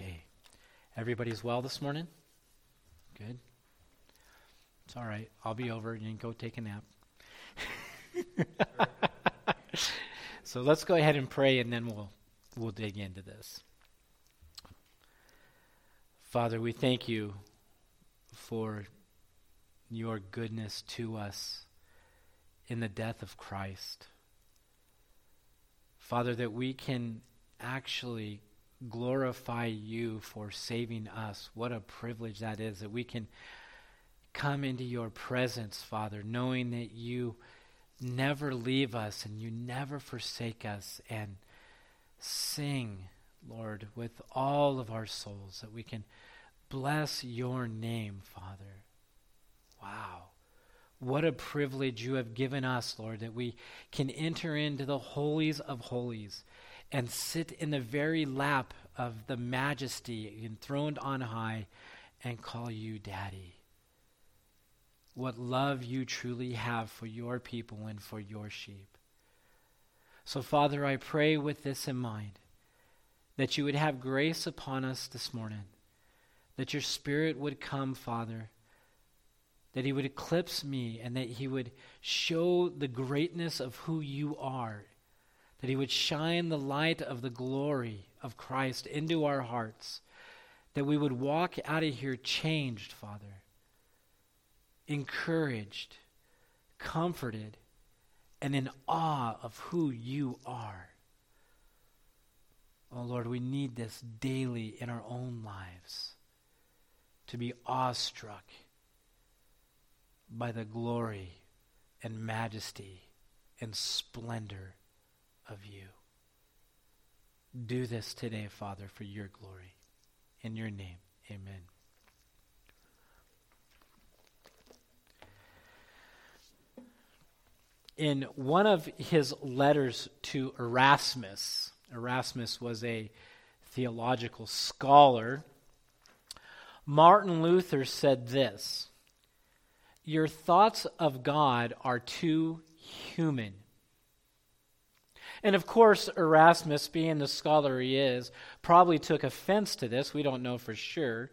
Okay. Everybody's well this morning? Good. It's all right. I'll be over. You can go take a nap. so let's go ahead and pray and then we'll we'll dig into this. Father, we thank you for your goodness to us in the death of Christ. Father, that we can actually glorify you for saving us. What a privilege that is that we can come into your presence, Father, knowing that you never leave us and you never forsake us, and sing, Lord, with all of our souls, that we can bless your name, Father. Wow. What a privilege you have given us, Lord, that we can enter into the holies of holies and sit in the very lap of the majesty enthroned on high and call you Daddy. What love you truly have for your people and for your sheep. So, Father, I pray with this in mind that you would have grace upon us this morning, that your Spirit would come, Father that he would eclipse me and that he would show the greatness of who you are, that he would shine the light of the glory of Christ into our hearts, that we would walk out of here changed, Father, encouraged, comforted, and in awe of who you are. Oh Lord, we need this daily in our own lives to be awestruck by the glory and majesty and splendor of you. Do this today, Father, for your glory. In your name, amen. In one of his letters to Erasmus, Erasmus was a theological scholar, Martin Luther said this your thoughts of God are too human. And of course, Erasmus, being the scholar he is, probably took offense to this. We don't know for sure.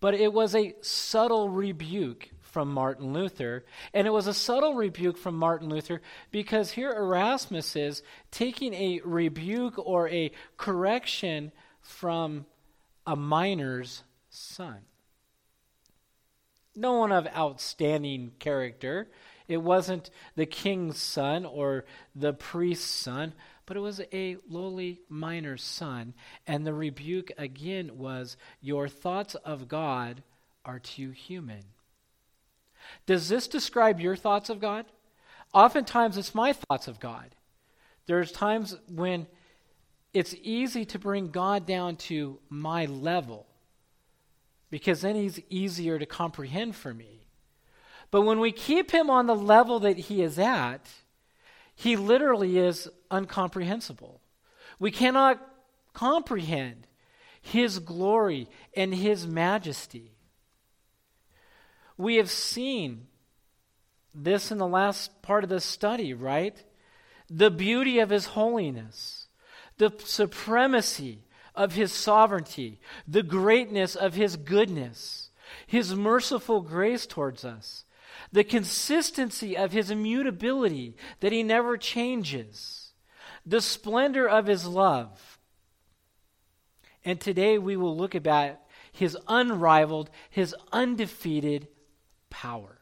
But it was a subtle rebuke from Martin Luther. And it was a subtle rebuke from Martin Luther because here Erasmus is taking a rebuke or a correction from a miner's son no one of outstanding character. It wasn't the king's son or the priest's son, but it was a lowly miner's son. And the rebuke again was, Your thoughts of God are too human. Does this describe your thoughts of God? Oftentimes it's my thoughts of God. There's times when it's easy to bring God down to my level because then he's easier to comprehend for me. But when we keep him on the level that he is at, he literally is uncomprehensible. We cannot comprehend his glory and his majesty. We have seen this in the last part of the study, right? The beauty of his holiness, the supremacy of his sovereignty, the greatness of his goodness, his merciful grace towards us, the consistency of his immutability, that he never changes, the splendor of his love. And today we will look at his unrivaled, his undefeated power.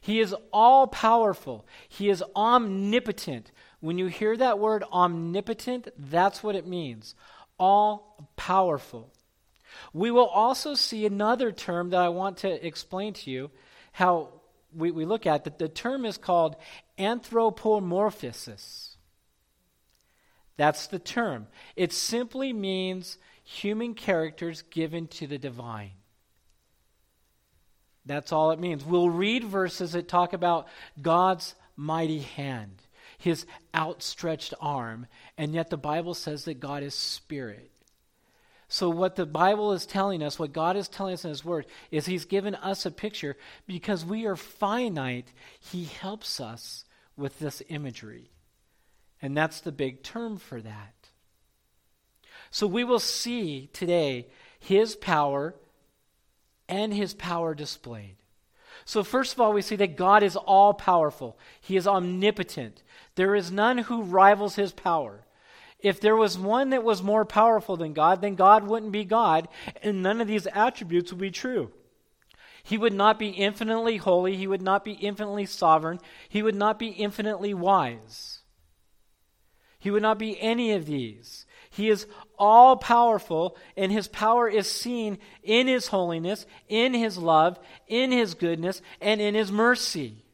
He is all powerful. He is omnipotent. When you hear that word omnipotent, that's what it means all powerful. We will also see another term that I want to explain to you how we, we look at that the term is called anthropomorphosis. That's the term. It simply means human characters given to the divine. That's all it means. We'll read verses that talk about God's mighty hand his outstretched arm, and yet the Bible says that God is spirit. So, what the Bible is telling us, what God is telling us in His Word, is He's given us a picture because we are finite. He helps us with this imagery. And that's the big term for that. So we will see today his power and his power displayed. So, first of all, we see that God is all powerful, he is omnipotent. There is none who rivals his power. If there was one that was more powerful than God, then God wouldn't be God, and none of these attributes would be true. He would not be infinitely holy. He would not be infinitely sovereign. He would not be infinitely wise. He would not be any of these. He is all powerful, and his power is seen in his holiness, in his love, in his goodness, and in his mercy.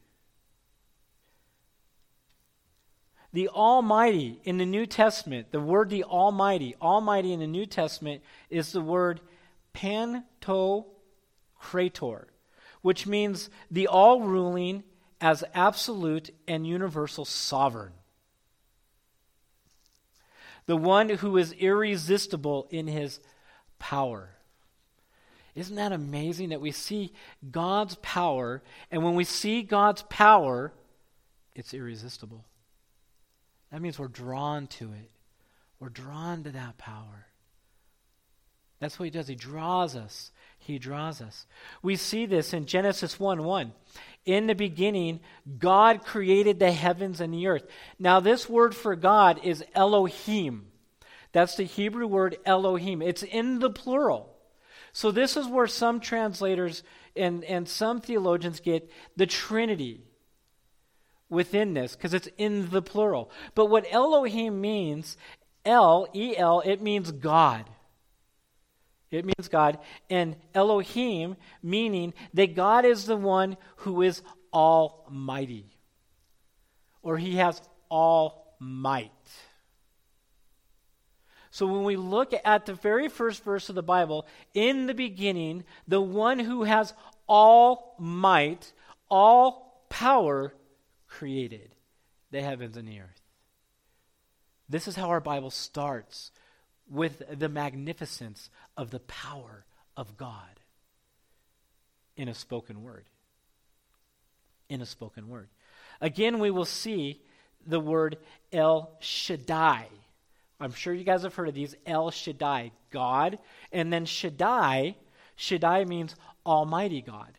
The Almighty in the New Testament, the word the Almighty, Almighty in the New Testament is the word pantocrator, which means the all ruling as absolute and universal sovereign. The one who is irresistible in his power. Isn't that amazing that we see God's power, and when we see God's power, it's irresistible? That means we're drawn to it. We're drawn to that power. That's what he does. He draws us. He draws us. We see this in Genesis 1 1. In the beginning, God created the heavens and the earth. Now, this word for God is Elohim. That's the Hebrew word Elohim. It's in the plural. So, this is where some translators and, and some theologians get the Trinity within this because it's in the plural. But what Elohim means, El, E L, it means God. It means God. And Elohim, meaning that God is the one who is almighty, or he has all might. So when we look at the very first verse of the Bible, in the beginning, the one who has all might, all power, created the heavens and the earth. This is how our Bible starts with the magnificence of the power of God in a spoken word. In a spoken word. Again, we will see the word El Shaddai. I'm sure you guys have heard of these El Shaddai, God. And then Shaddai, Shaddai means Almighty God.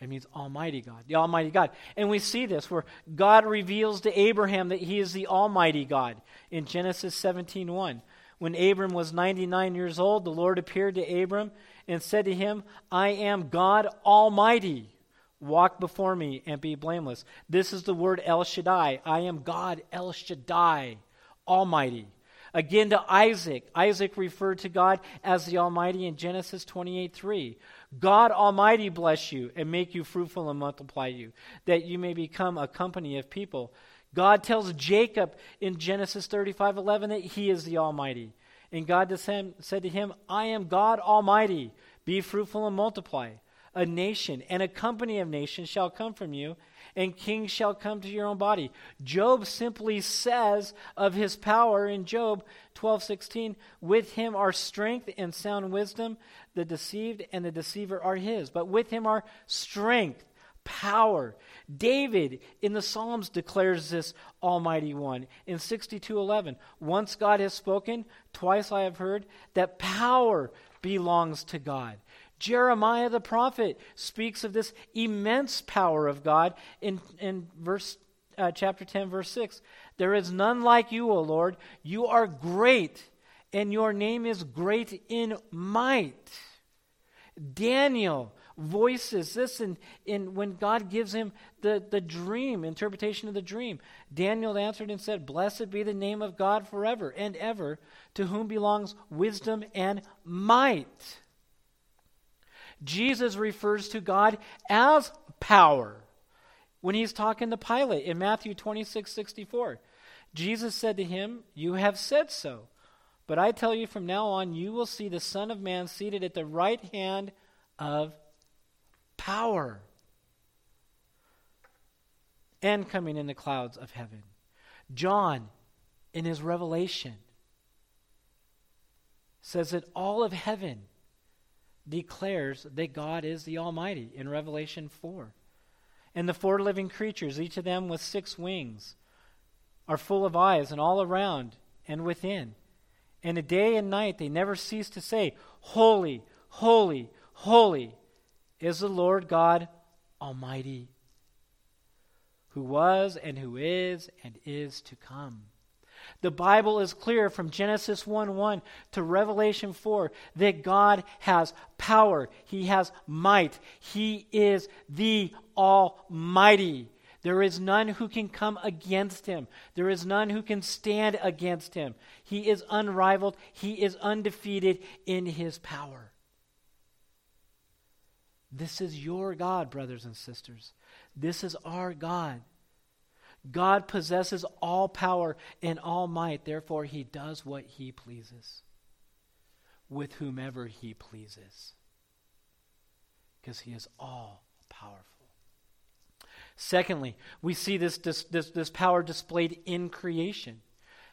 It means Almighty God, the Almighty God. And we see this where God reveals to Abraham that he is the Almighty God in Genesis 17:1. When Abram was 99 years old, the Lord appeared to Abram and said to him, I am God Almighty. Walk before me and be blameless. This is the word El Shaddai. I am God El Shaddai, Almighty. Again to Isaac. Isaac referred to God as the Almighty in Genesis 28 3. God Almighty bless you and make you fruitful and multiply you, that you may become a company of people. God tells Jacob in Genesis 35 11 that he is the Almighty. And God said to him, I am God Almighty. Be fruitful and multiply. A nation and a company of nations shall come from you, and kings shall come to your own body. Job simply says of his power in Job 12:16, with him are strength and sound wisdom, the deceived and the deceiver are his, but with him are strength, power. David in the Psalms declares this almighty one in 62:11, once God has spoken, twice I have heard that power belongs to God. Jeremiah the prophet speaks of this immense power of God in, in verse uh, chapter 10 verse 6 there is none like you o lord. You are great and your name is great in might. Daniel voices this in, in when god gives him the, the dream interpretation of the dream. Daniel answered and said blessed be the name of god forever and ever to whom belongs wisdom and might Jesus refers to God as power when he's talking to Pilate in Matthew 26 64. Jesus said to him, You have said so. But I tell you from now on, you will see the Son of Man seated at the right hand of power and coming in the clouds of heaven. John, in his revelation, says that all of heaven declares that God is the Almighty in Revelation 4. And the four living creatures, each of them with six wings, are full of eyes and all around and within. And a day and night they never cease to say, Holy, holy, holy is the Lord God Almighty, who was and who is and is to come. The Bible is clear from Genesis 1 1 to Revelation 4 that God has power, He has might, He is the Almighty. There is none who can come against him. There is none who can stand against him. He is unrivaled. He is undefeated in his power. This is your God, brothers and sisters. This is our God. God possesses all power and all might. Therefore, he does what he pleases with whomever he pleases because he is all powerful. Secondly, we see this, this, this, this, power displayed in creation.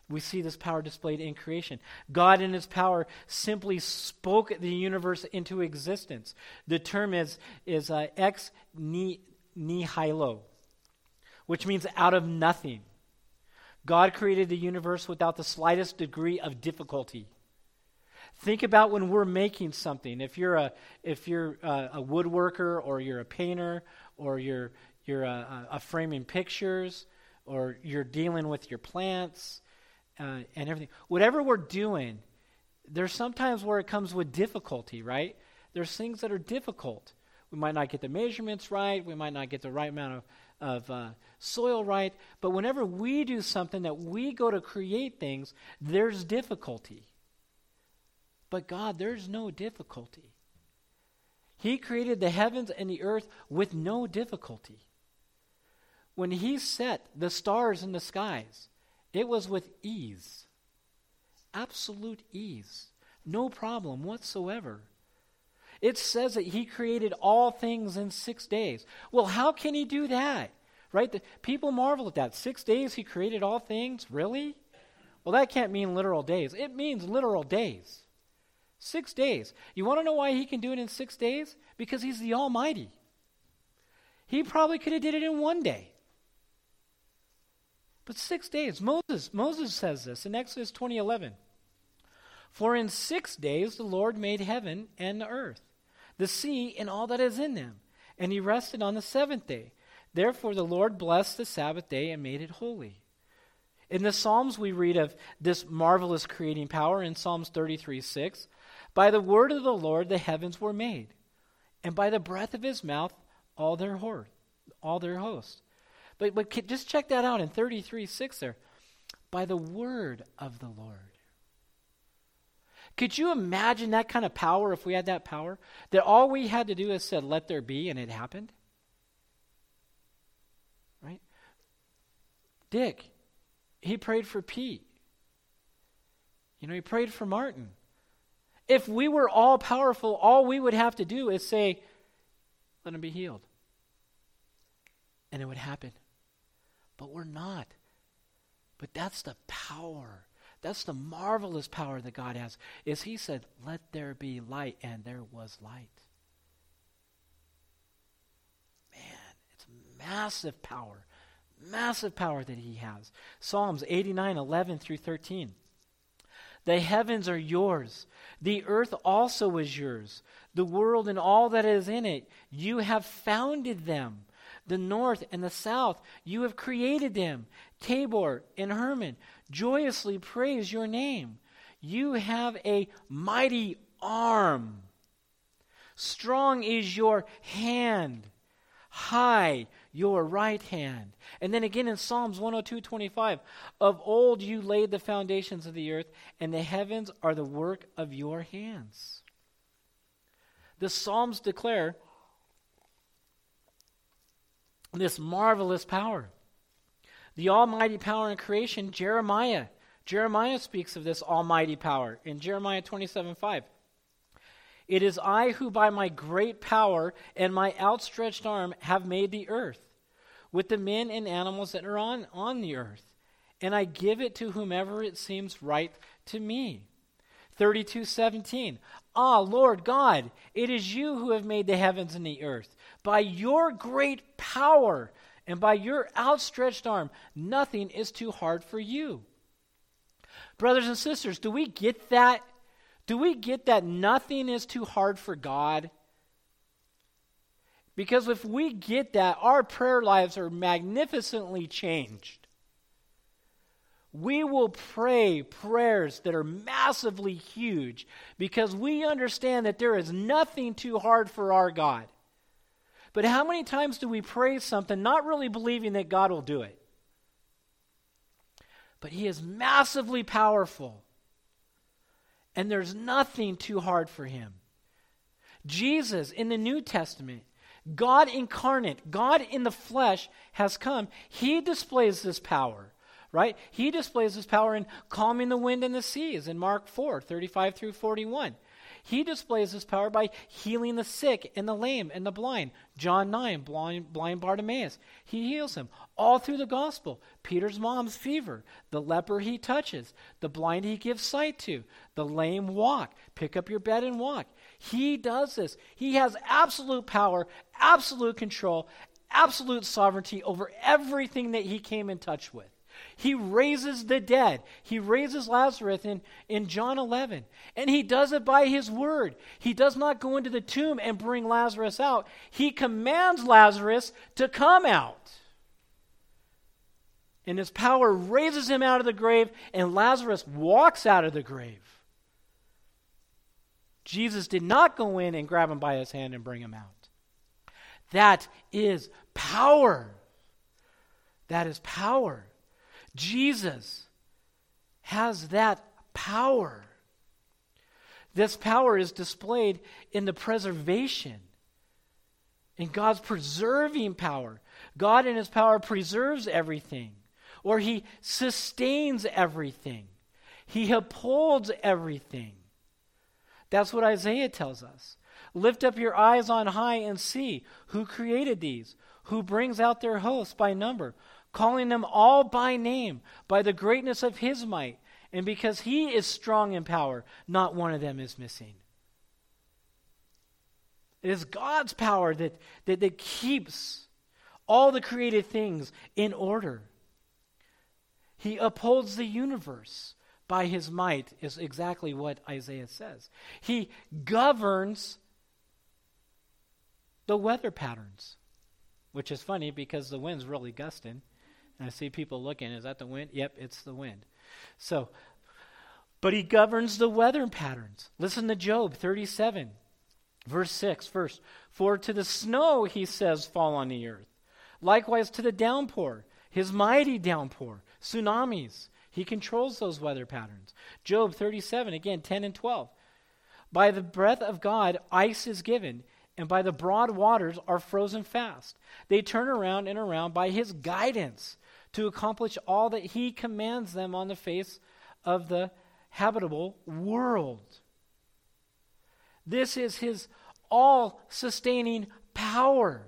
We see this power displayed in creation. God, in his power, simply spoke the universe into existence. The term is, is uh, ex nihilo, which means out of nothing. God created the universe without the slightest degree of difficulty. Think about when we're making something. If you're a if you're a, a woodworker or you're a painter or you're you're a, uh, framing pictures, or you're dealing with your plants uh, and everything. Whatever we're doing, there's sometimes where it comes with difficulty, right? There's things that are difficult. We might not get the measurements right. We might not get the right amount of, of uh, soil right. But whenever we do something that we go to create things, there's difficulty. But God, there's no difficulty. He created the heavens and the earth with no difficulty. When he set the stars in the skies, it was with ease. Absolute ease. No problem whatsoever. It says that he created all things in six days. Well, how can he do that? Right? The, people marvel at that. Six days he created all things? Really? Well, that can't mean literal days. It means literal days. Six days. You want to know why he can do it in six days? Because he's the Almighty. He probably could have did it in one day. But six days. Moses, Moses says this in Exodus 20:11. For in six days the Lord made heaven and the earth, the sea and all that is in them, and he rested on the seventh day. Therefore the Lord blessed the Sabbath day and made it holy. In the Psalms, we read of this marvelous creating power in Psalms 33 6. By the word of the Lord the heavens were made, and by the breath of his mouth all their, hor- all their host. But, but just check that out in 33 6 there. By the word of the Lord. Could you imagine that kind of power if we had that power? That all we had to do is said, let there be, and it happened? Right? Dick, he prayed for Pete. You know, he prayed for Martin. If we were all powerful, all we would have to do is say, let him be healed. And it would happen but we're not. But that's the power. That's the marvelous power that God has. Is he said, "Let there be light," and there was light. Man, it's massive power. Massive power that he has. Psalms 89, 11 through 13. The heavens are yours. The earth also is yours. The world and all that is in it. You have founded them the north and the south. You have created them. Tabor and Hermon, joyously praise your name. You have a mighty arm. Strong is your hand. High your right hand. And then again in Psalms 102 25, of old you laid the foundations of the earth, and the heavens are the work of your hands. The Psalms declare this marvelous power. The almighty power in creation, Jeremiah. Jeremiah speaks of this almighty power in Jeremiah 27 5. It is I who, by my great power and my outstretched arm, have made the earth, with the men and animals that are on, on the earth, and I give it to whomever it seems right to me. 32:17 Ah Lord God it is you who have made the heavens and the earth by your great power and by your outstretched arm, nothing is too hard for you. Brothers and sisters, do we get that? Do we get that nothing is too hard for God? Because if we get that, our prayer lives are magnificently changed. We will pray prayers that are massively huge because we understand that there is nothing too hard for our God. But how many times do we pray something not really believing that God will do it? But He is massively powerful, and there's nothing too hard for Him. Jesus in the New Testament God incarnate, God in the flesh has come. He displays this power, right? He displays this power in calming the wind and the seas in Mark 4 35 through 41. He displays his power by healing the sick and the lame and the blind. John 9, blind, blind Bartimaeus. He heals him. All through the gospel. Peter's mom's fever. The leper he touches. The blind he gives sight to. The lame walk. Pick up your bed and walk. He does this. He has absolute power, absolute control, absolute sovereignty over everything that he came in touch with. He raises the dead. He raises Lazarus in, in John 11. And he does it by his word. He does not go into the tomb and bring Lazarus out. He commands Lazarus to come out. And his power raises him out of the grave, and Lazarus walks out of the grave. Jesus did not go in and grab him by his hand and bring him out. That is power. That is power. Jesus has that power. This power is displayed in the preservation, in God's preserving power. God, in His power, preserves everything, or He sustains everything, He upholds everything. That's what Isaiah tells us. Lift up your eyes on high and see who created these, who brings out their hosts by number, calling them all by name, by the greatness of his might. And because he is strong in power, not one of them is missing. It is God's power that, that, that keeps all the created things in order. He upholds the universe by his might, is exactly what Isaiah says. He governs the weather patterns, which is funny because the wind's really gusting. And I see people looking, is that the wind? Yep, it's the wind. So, but he governs the weather patterns. Listen to Job 37, verse 6 first. For to the snow, he says, fall on the earth. Likewise to the downpour, his mighty downpour, tsunamis. He controls those weather patterns. Job 37, again, 10 and 12. By the breath of God, ice is given and by the broad waters are frozen fast. They turn around and around by his guidance to accomplish all that he commands them on the face of the habitable world. This is his all sustaining power.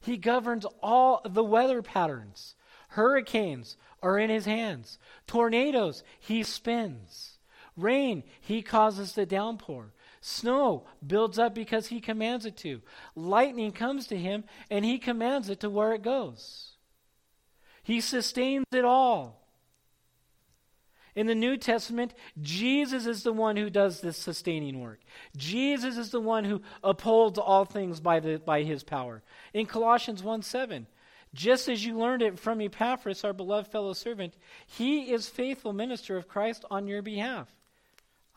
He governs all the weather patterns. Hurricanes are in his hands, tornadoes, he spins. Rain, he causes the downpour. Snow builds up because he commands it to. Lightning comes to him and he commands it to where it goes. He sustains it all. In the New Testament, Jesus is the one who does this sustaining work. Jesus is the one who upholds all things by, the, by his power. In Colossians 1 7, just as you learned it from Epaphras, our beloved fellow servant, he is faithful minister of Christ on your behalf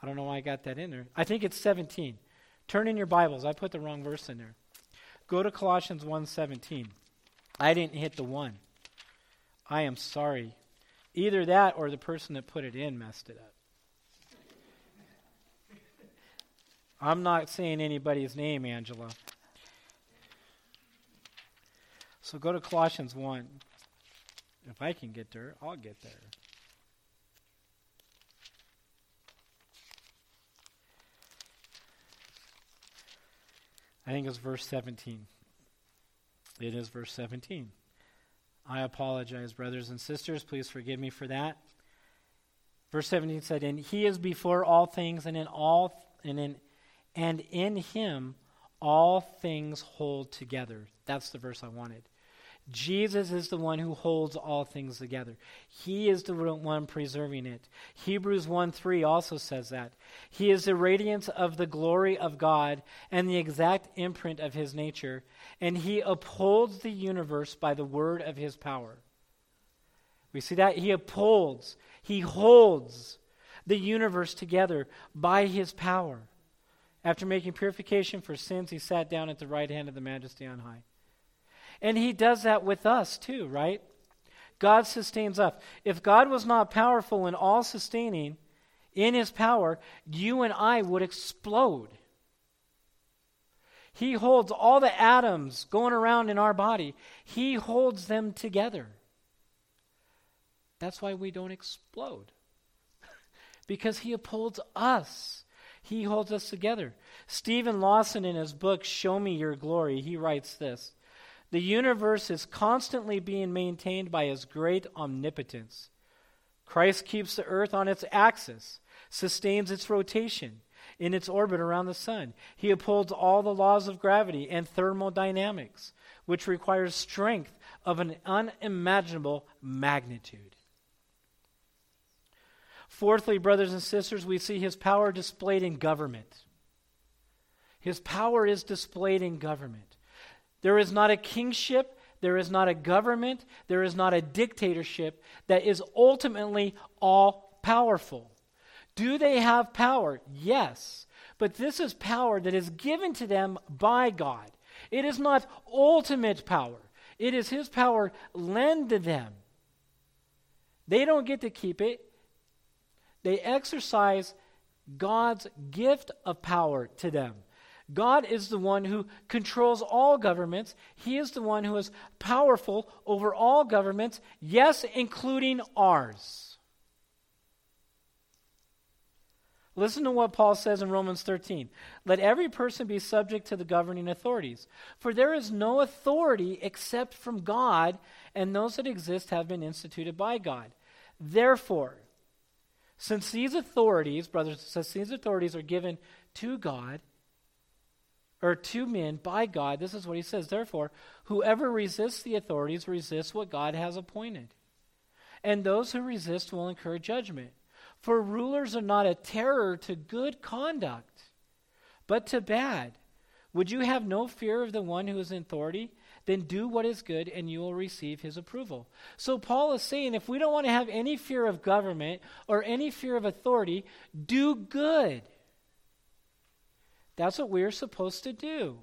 I don't know why I got that in there. I think it's 17. Turn in your Bibles. I put the wrong verse in there. Go to Colossians 1:17. I didn't hit the 1. I am sorry. Either that or the person that put it in messed it up. I'm not saying anybody's name, Angela. So go to Colossians 1. If I can get there, I'll get there. I think it's verse 17. It is verse 17. I apologize, brothers and sisters. Please forgive me for that. Verse 17 said, And he is before all things, and in all and in and in him all things hold together. That's the verse I wanted. Jesus is the one who holds all things together. He is the one preserving it. Hebrews 1 3 also says that. He is the radiance of the glory of God and the exact imprint of his nature, and he upholds the universe by the word of his power. We see that? He upholds, he holds the universe together by his power. After making purification for sins, he sat down at the right hand of the majesty on high. And he does that with us too, right? God sustains us. If God was not powerful and all sustaining in his power, you and I would explode. He holds all the atoms going around in our body, he holds them together. That's why we don't explode. because he upholds us. He holds us together. Steven Lawson, in his book, Show Me Your Glory, he writes this The universe is constantly being maintained by his great omnipotence. Christ keeps the earth on its axis, sustains its rotation in its orbit around the sun. He upholds all the laws of gravity and thermodynamics, which requires strength of an unimaginable magnitude. Fourthly, brothers and sisters, we see his power displayed in government. His power is displayed in government. There is not a kingship, there is not a government, there is not a dictatorship that is ultimately all powerful. Do they have power? Yes. But this is power that is given to them by God. It is not ultimate power, it is His power lent to them. They don't get to keep it, they exercise God's gift of power to them. God is the one who controls all governments. He is the one who is powerful over all governments, yes, including ours. Listen to what Paul says in Romans 13. Let every person be subject to the governing authorities, for there is no authority except from God, and those that exist have been instituted by God. Therefore, since these authorities, brothers, since these authorities are given to God, or to men by God, this is what he says. Therefore, whoever resists the authorities resists what God has appointed. And those who resist will incur judgment. For rulers are not a terror to good conduct, but to bad. Would you have no fear of the one who is in authority? Then do what is good, and you will receive his approval. So, Paul is saying if we don't want to have any fear of government or any fear of authority, do good. That's what we're supposed to do.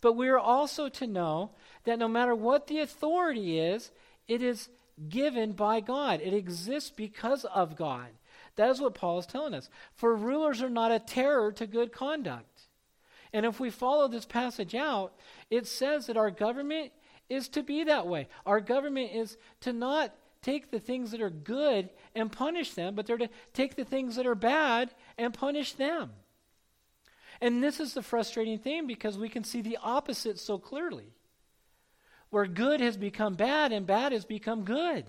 But we are also to know that no matter what the authority is, it is given by God. It exists because of God. That is what Paul is telling us. For rulers are not a terror to good conduct. And if we follow this passage out, it says that our government is to be that way. Our government is to not take the things that are good and punish them, but they're to take the things that are bad and punish them. And this is the frustrating thing because we can see the opposite so clearly. Where good has become bad and bad has become good.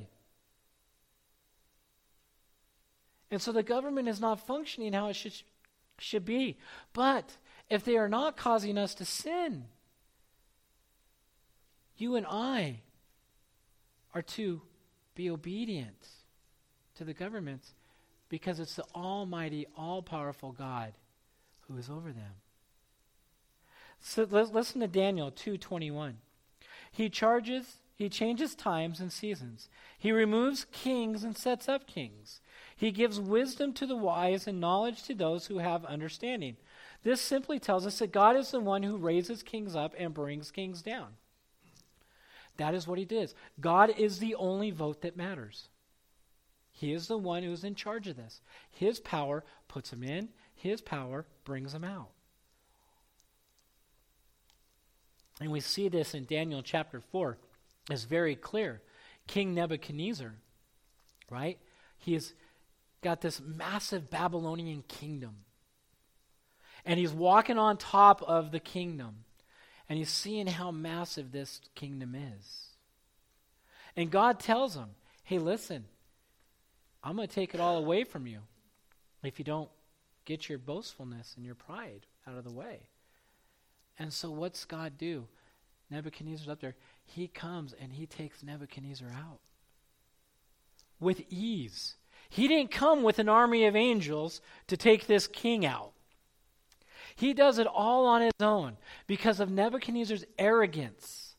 And so the government is not functioning how it should, should be. But if they are not causing us to sin, you and I are to be obedient to the governments because it's the almighty, all powerful God who is over them. So listen to Daniel 2:21. He charges, he changes times and seasons. He removes kings and sets up kings. He gives wisdom to the wise and knowledge to those who have understanding. This simply tells us that God is the one who raises kings up and brings kings down. That is what he does. God is the only vote that matters. He is the one who is in charge of this. His power puts him in, his power brings them out. And we see this in Daniel chapter 4. It's very clear. King Nebuchadnezzar, right? He has got this massive Babylonian kingdom. And he's walking on top of the kingdom. And he's seeing how massive this kingdom is. And God tells him, hey, listen, I'm going to take it all away from you if you don't Get your boastfulness and your pride out of the way. And so, what's God do? Nebuchadnezzar's up there. he comes and he takes Nebuchadnezzar out with ease. He didn't come with an army of angels to take this king out. He does it all on his own because of Nebuchadnezzar's arrogance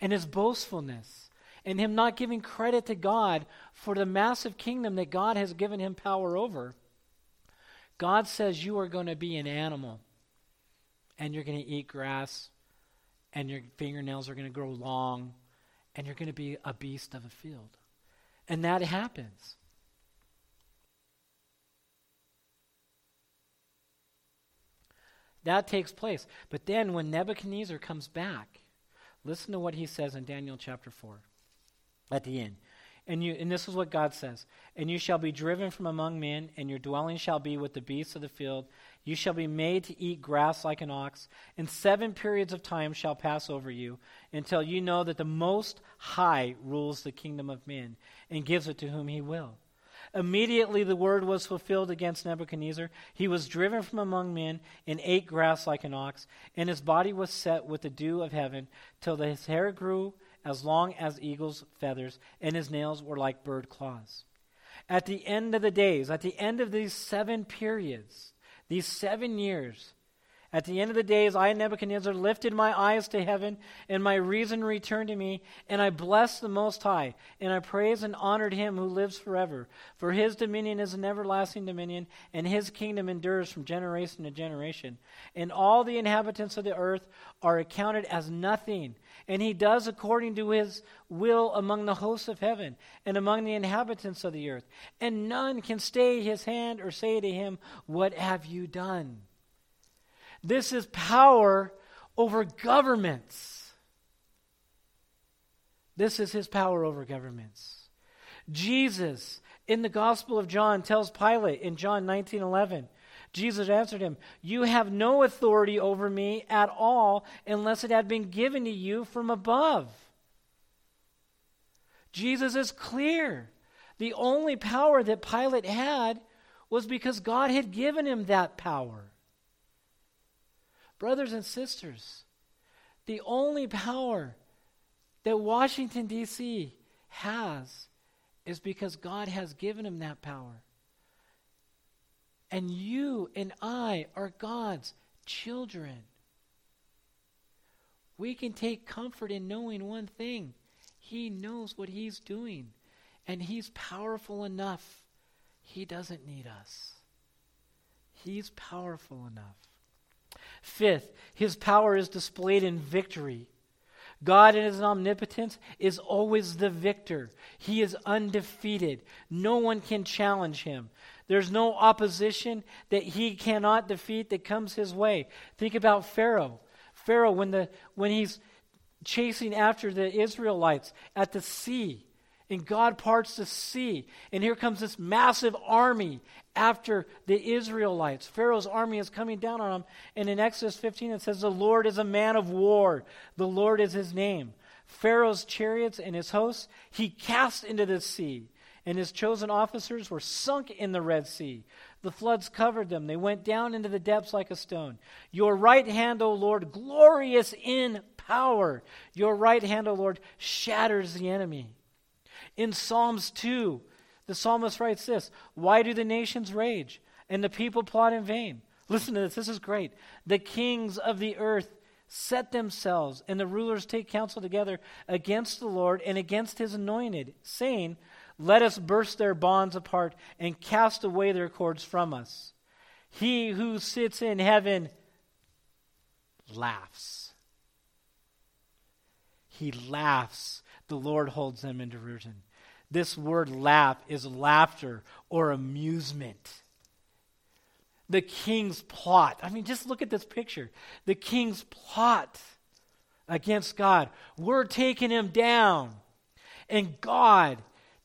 and his boastfulness and him not giving credit to God for the massive kingdom that God has given him power over. God says you are going to be an animal and you're going to eat grass and your fingernails are going to grow long and you're going to be a beast of a field. And that happens. That takes place. But then when Nebuchadnezzar comes back, listen to what he says in Daniel chapter 4 at the end. And, you, and this is what God says And you shall be driven from among men, and your dwelling shall be with the beasts of the field. You shall be made to eat grass like an ox, and seven periods of time shall pass over you, until you know that the Most High rules the kingdom of men, and gives it to whom he will. Immediately the word was fulfilled against Nebuchadnezzar. He was driven from among men and ate grass like an ox, and his body was set with the dew of heaven, till his hair grew as long as eagle's feathers, and his nails were like bird claws. At the end of the days, at the end of these seven periods, these seven years, at the end of the days, I, Nebuchadnezzar, lifted my eyes to heaven, and my reason returned to me, and I blessed the Most High, and I praised and honored him who lives forever. For his dominion is an everlasting dominion, and his kingdom endures from generation to generation. And all the inhabitants of the earth are accounted as nothing, and he does according to his will among the hosts of heaven and among the inhabitants of the earth. And none can stay his hand or say to him, What have you done? This is power over governments. This is his power over governments. Jesus in the Gospel of John tells Pilate in John 19:11, Jesus answered him, "You have no authority over me at all unless it had been given to you from above." Jesus is clear. The only power that Pilate had was because God had given him that power. Brothers and sisters, the only power that Washington, D.C. has is because God has given him that power. And you and I are God's children. We can take comfort in knowing one thing He knows what He's doing, and He's powerful enough. He doesn't need us, He's powerful enough. Fifth, his power is displayed in victory. God in his omnipotence is always the victor. He is undefeated. No one can challenge him. There's no opposition that he cannot defeat that comes his way. Think about Pharaoh. Pharaoh, when, the, when he's chasing after the Israelites at the sea, and God parts the sea. And here comes this massive army after the Israelites. Pharaoh's army is coming down on them. And in Exodus 15, it says, The Lord is a man of war, the Lord is his name. Pharaoh's chariots and his hosts he cast into the sea, and his chosen officers were sunk in the Red Sea. The floods covered them. They went down into the depths like a stone. Your right hand, O Lord, glorious in power. Your right hand, O Lord, shatters the enemy. In Psalms 2, the psalmist writes this Why do the nations rage and the people plot in vain? Listen to this. This is great. The kings of the earth set themselves, and the rulers take counsel together against the Lord and against his anointed, saying, Let us burst their bonds apart and cast away their cords from us. He who sits in heaven laughs. He laughs. The Lord holds them in derision. This word laugh is laughter or amusement. The king's plot. I mean, just look at this picture. The king's plot against God. We're taking him down. And God,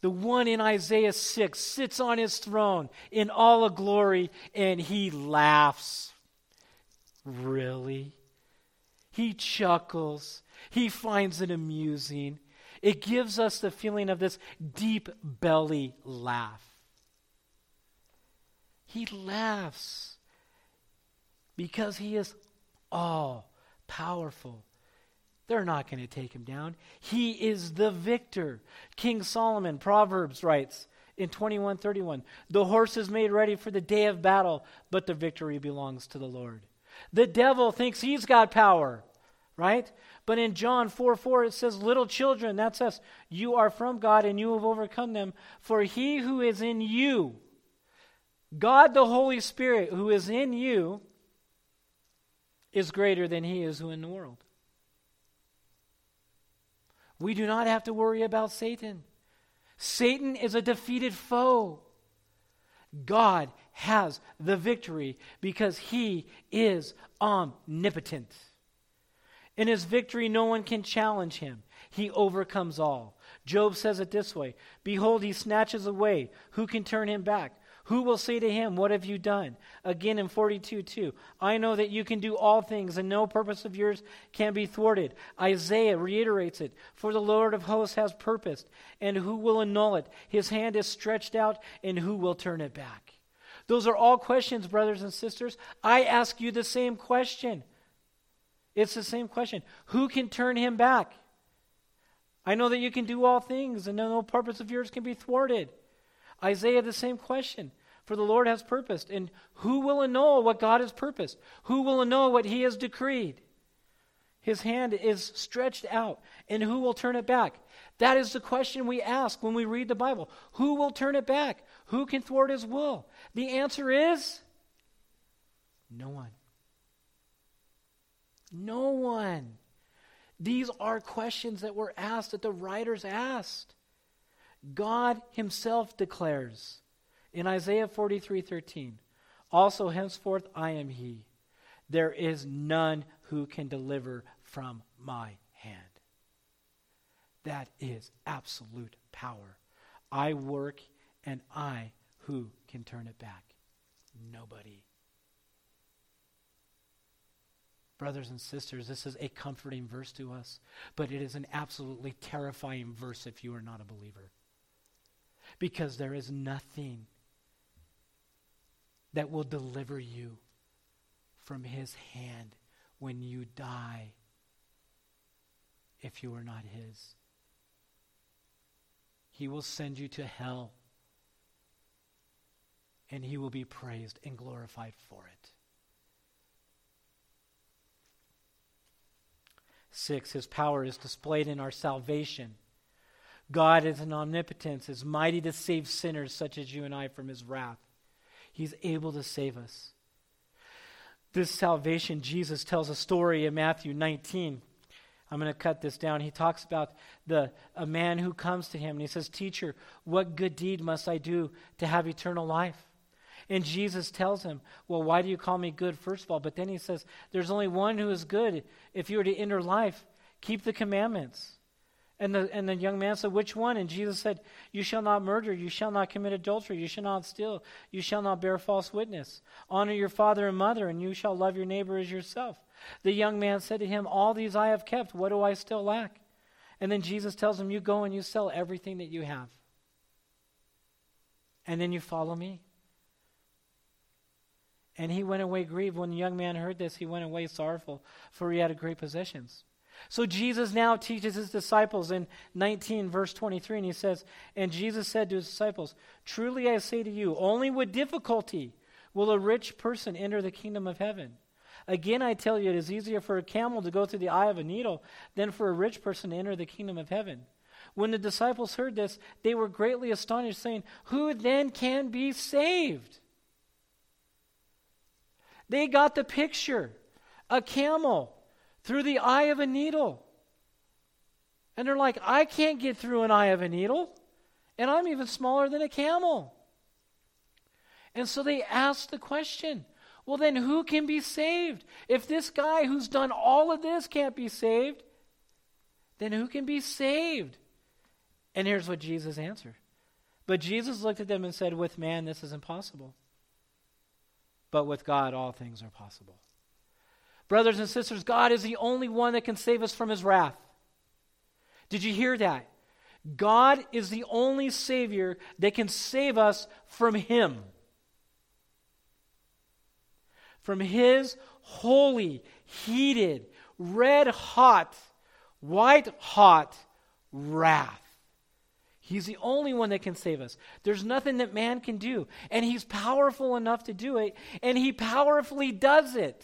the one in Isaiah 6, sits on his throne in all of glory and he laughs. Really? He chuckles. He finds it amusing. It gives us the feeling of this deep belly laugh. He laughs because he is all powerful. They're not going to take him down. He is the victor. King Solomon, Proverbs writes in 2131 The horse is made ready for the day of battle, but the victory belongs to the Lord. The devil thinks he's got power, right? But in John 4 4, it says, Little children, that's us, you are from God and you have overcome them. For he who is in you, God the Holy Spirit, who is in you, is greater than he is who in the world. We do not have to worry about Satan. Satan is a defeated foe. God has the victory because he is omnipotent. In his victory, no one can challenge him. He overcomes all. Job says it this way Behold, he snatches away. Who can turn him back? Who will say to him, What have you done? Again in 42 2. I know that you can do all things, and no purpose of yours can be thwarted. Isaiah reiterates it For the Lord of hosts has purposed, and who will annul it? His hand is stretched out, and who will turn it back? Those are all questions, brothers and sisters. I ask you the same question. It's the same question Who can turn him back? I know that you can do all things, and no purpose of yours can be thwarted. Isaiah, the same question. For the Lord has purposed. And who will annul what God has purposed? Who will annul what he has decreed? His hand is stretched out, and who will turn it back? That is the question we ask when we read the Bible. Who will turn it back? Who can thwart his will? The answer is no one. No one. These are questions that were asked, that the writers asked. God himself declares in Isaiah 43:13, Also henceforth I am he. There is none who can deliver from my hand. That is absolute power. I work and I who can turn it back? Nobody. Brothers and sisters, this is a comforting verse to us, but it is an absolutely terrifying verse if you are not a believer because there is nothing that will deliver you from his hand when you die if you are not his. He will send you to hell and he will be praised and glorified for it. Six, his power is displayed in our salvation. God is an omnipotence, is mighty to save sinners such as you and I from his wrath. He's able to save us. This salvation, Jesus tells a story in Matthew 19. I'm going to cut this down. He talks about the a man who comes to him and he says, "Teacher, what good deed must I do to have eternal life?" And Jesus tells him, Well, why do you call me good, first of all? But then he says, There's only one who is good. If you were to enter life, keep the commandments. And the, and the young man said, Which one? And Jesus said, You shall not murder, you shall not commit adultery, you shall not steal, you shall not bear false witness. Honor your father and mother, and you shall love your neighbor as yourself. The young man said to him, All these I have kept, what do I still lack? And then Jesus tells him, You go and you sell everything that you have. And then you follow me. And he went away grieved. When the young man heard this, he went away sorrowful, for he had great possessions. So Jesus now teaches his disciples in 19, verse 23, and he says, And Jesus said to his disciples, Truly I say to you, only with difficulty will a rich person enter the kingdom of heaven. Again, I tell you, it is easier for a camel to go through the eye of a needle than for a rich person to enter the kingdom of heaven. When the disciples heard this, they were greatly astonished, saying, Who then can be saved? They got the picture. A camel through the eye of a needle. And they're like, I can't get through an eye of a needle, and I'm even smaller than a camel. And so they ask the question well, then who can be saved? If this guy who's done all of this can't be saved, then who can be saved? And here's what Jesus answered. But Jesus looked at them and said, With man, this is impossible. But with God, all things are possible. Brothers and sisters, God is the only one that can save us from his wrath. Did you hear that? God is the only Savior that can save us from Him. From His holy, heated, red hot, white hot wrath. He's the only one that can save us. There's nothing that man can do. And he's powerful enough to do it, and he powerfully does it.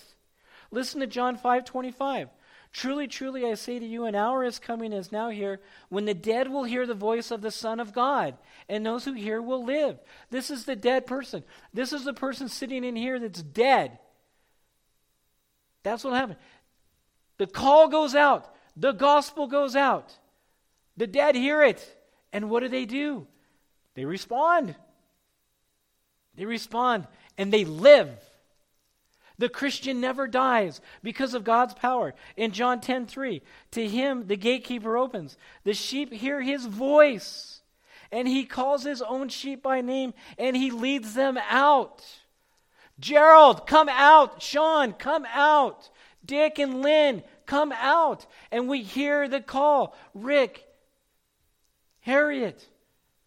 Listen to John 5 25. Truly, truly, I say to you, an hour is coming, is now here, when the dead will hear the voice of the Son of God, and those who hear will live. This is the dead person. This is the person sitting in here that's dead. That's what happened. The call goes out, the gospel goes out. The dead hear it. And what do they do? They respond. They respond and they live. The Christian never dies because of God's power. In John 10 3, to him the gatekeeper opens. The sheep hear his voice, and he calls his own sheep by name, and he leads them out. Gerald, come out. Sean, come out. Dick and Lynn, come out. And we hear the call. Rick, Harriet,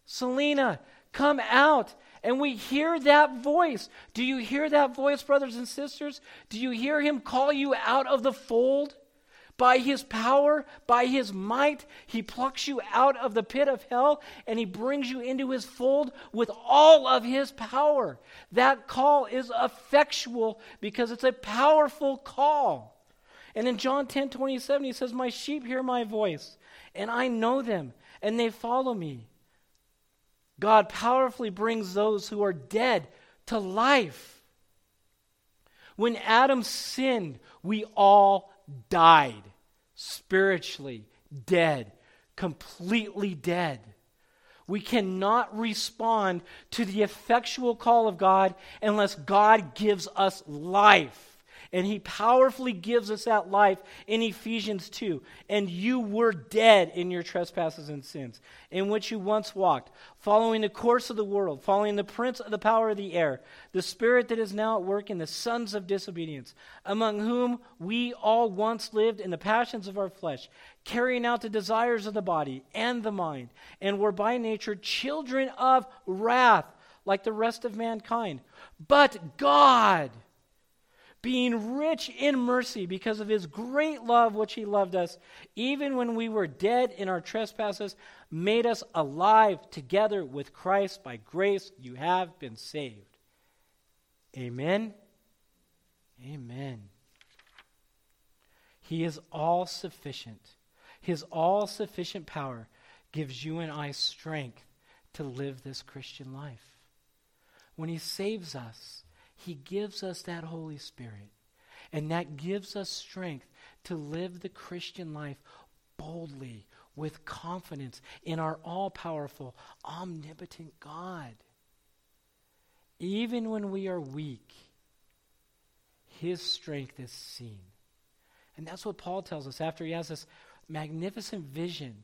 Selena, come out. And we hear that voice. Do you hear that voice, brothers and sisters? Do you hear him call you out of the fold? By his power, by his might, he plucks you out of the pit of hell and he brings you into his fold with all of his power. That call is effectual because it's a powerful call. And in John 10 27, he says, My sheep hear my voice, and I know them, and they follow me. God powerfully brings those who are dead to life. When Adam sinned, we all died spiritually, dead, completely dead. We cannot respond to the effectual call of God unless God gives us life. And he powerfully gives us that life in Ephesians 2. And you were dead in your trespasses and sins, in which you once walked, following the course of the world, following the prince of the power of the air, the spirit that is now at work in the sons of disobedience, among whom we all once lived in the passions of our flesh, carrying out the desires of the body and the mind, and were by nature children of wrath, like the rest of mankind. But God, being rich in mercy because of his great love which he loved us, even when we were dead in our trespasses, made us alive together with Christ. By grace you have been saved. Amen. Amen. He is all sufficient. His all sufficient power gives you and I strength to live this Christian life. When he saves us, he gives us that Holy Spirit. And that gives us strength to live the Christian life boldly, with confidence in our all powerful, omnipotent God. Even when we are weak, His strength is seen. And that's what Paul tells us after he has this magnificent vision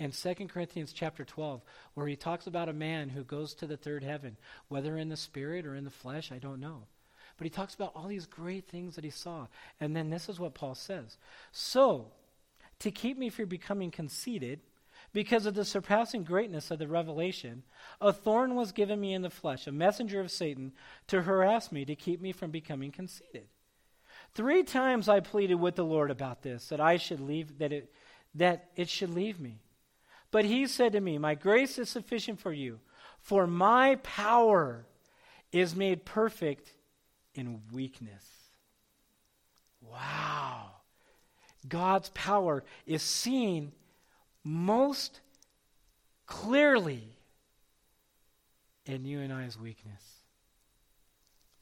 in 2 Corinthians chapter 12, where he talks about a man who goes to the third heaven, whether in the spirit or in the flesh, I don't know. But he talks about all these great things that he saw. And then this is what Paul says So, to keep me from becoming conceited, because of the surpassing greatness of the revelation, a thorn was given me in the flesh, a messenger of Satan, to harass me, to keep me from becoming conceited. Three times I pleaded with the Lord about this, that I should leave, that it, that it should leave me. But he said to me, My grace is sufficient for you, for my power is made perfect in weakness. Wow. God's power is seen most clearly in you and I's weakness.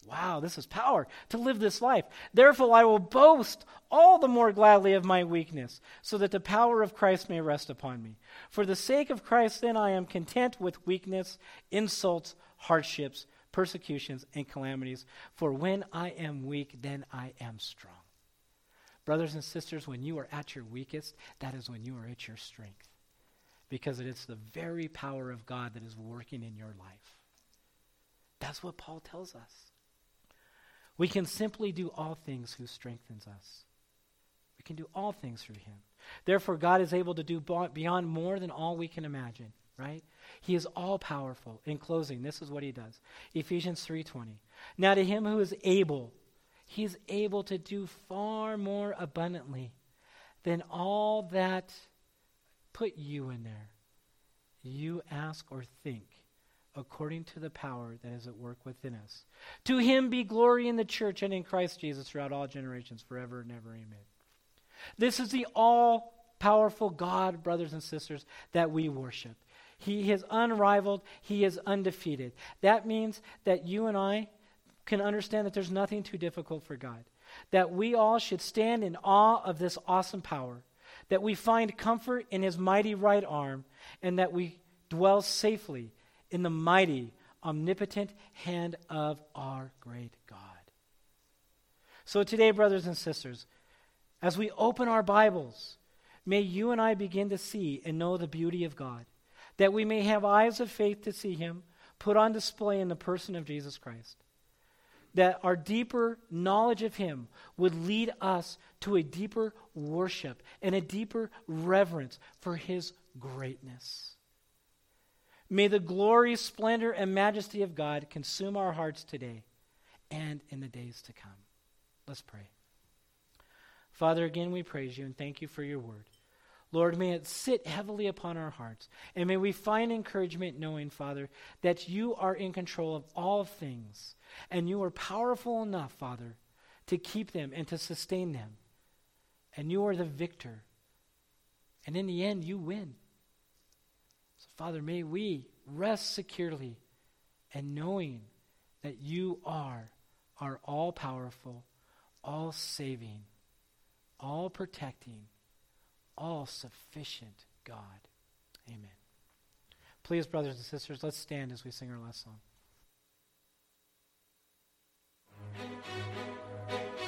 Wow, this is power to live this life. Therefore, I will boast all the more gladly of my weakness, so that the power of Christ may rest upon me. For the sake of Christ, then, I am content with weakness, insults, hardships, persecutions, and calamities. For when I am weak, then I am strong. Brothers and sisters, when you are at your weakest, that is when you are at your strength. Because it is the very power of God that is working in your life. That's what Paul tells us. We can simply do all things who strengthens us. We can do all things through him. Therefore, God is able to do beyond more than all we can imagine, right? He is all powerful. In closing, this is what he does. Ephesians 3:20. Now to him who is able, he is able to do far more abundantly than all that put you in there. You ask or think according to the power that is at work within us. To him be glory in the church and in Christ Jesus throughout all generations, forever and ever. Amen. This is the all powerful God, brothers and sisters, that we worship. He is unrivaled, He is undefeated. That means that you and I can understand that there's nothing too difficult for God. That we all should stand in awe of this awesome power. That we find comfort in His mighty right arm, and that we dwell safely in the mighty, omnipotent hand of our great God. So, today, brothers and sisters, as we open our Bibles, may you and I begin to see and know the beauty of God, that we may have eyes of faith to see Him put on display in the person of Jesus Christ. That our deeper knowledge of Him would lead us to a deeper worship and a deeper reverence for His greatness. May the glory, splendor, and majesty of God consume our hearts today and in the days to come. Let's pray. Father, again we praise you and thank you for your word. Lord, may it sit heavily upon our hearts. And may we find encouragement knowing, Father, that you are in control of all things. And you are powerful enough, Father, to keep them and to sustain them. And you are the victor. And in the end, you win. Father, may we rest securely and knowing that you are our all powerful, all saving, all protecting, all sufficient God. Amen. Please, brothers and sisters, let's stand as we sing our last song.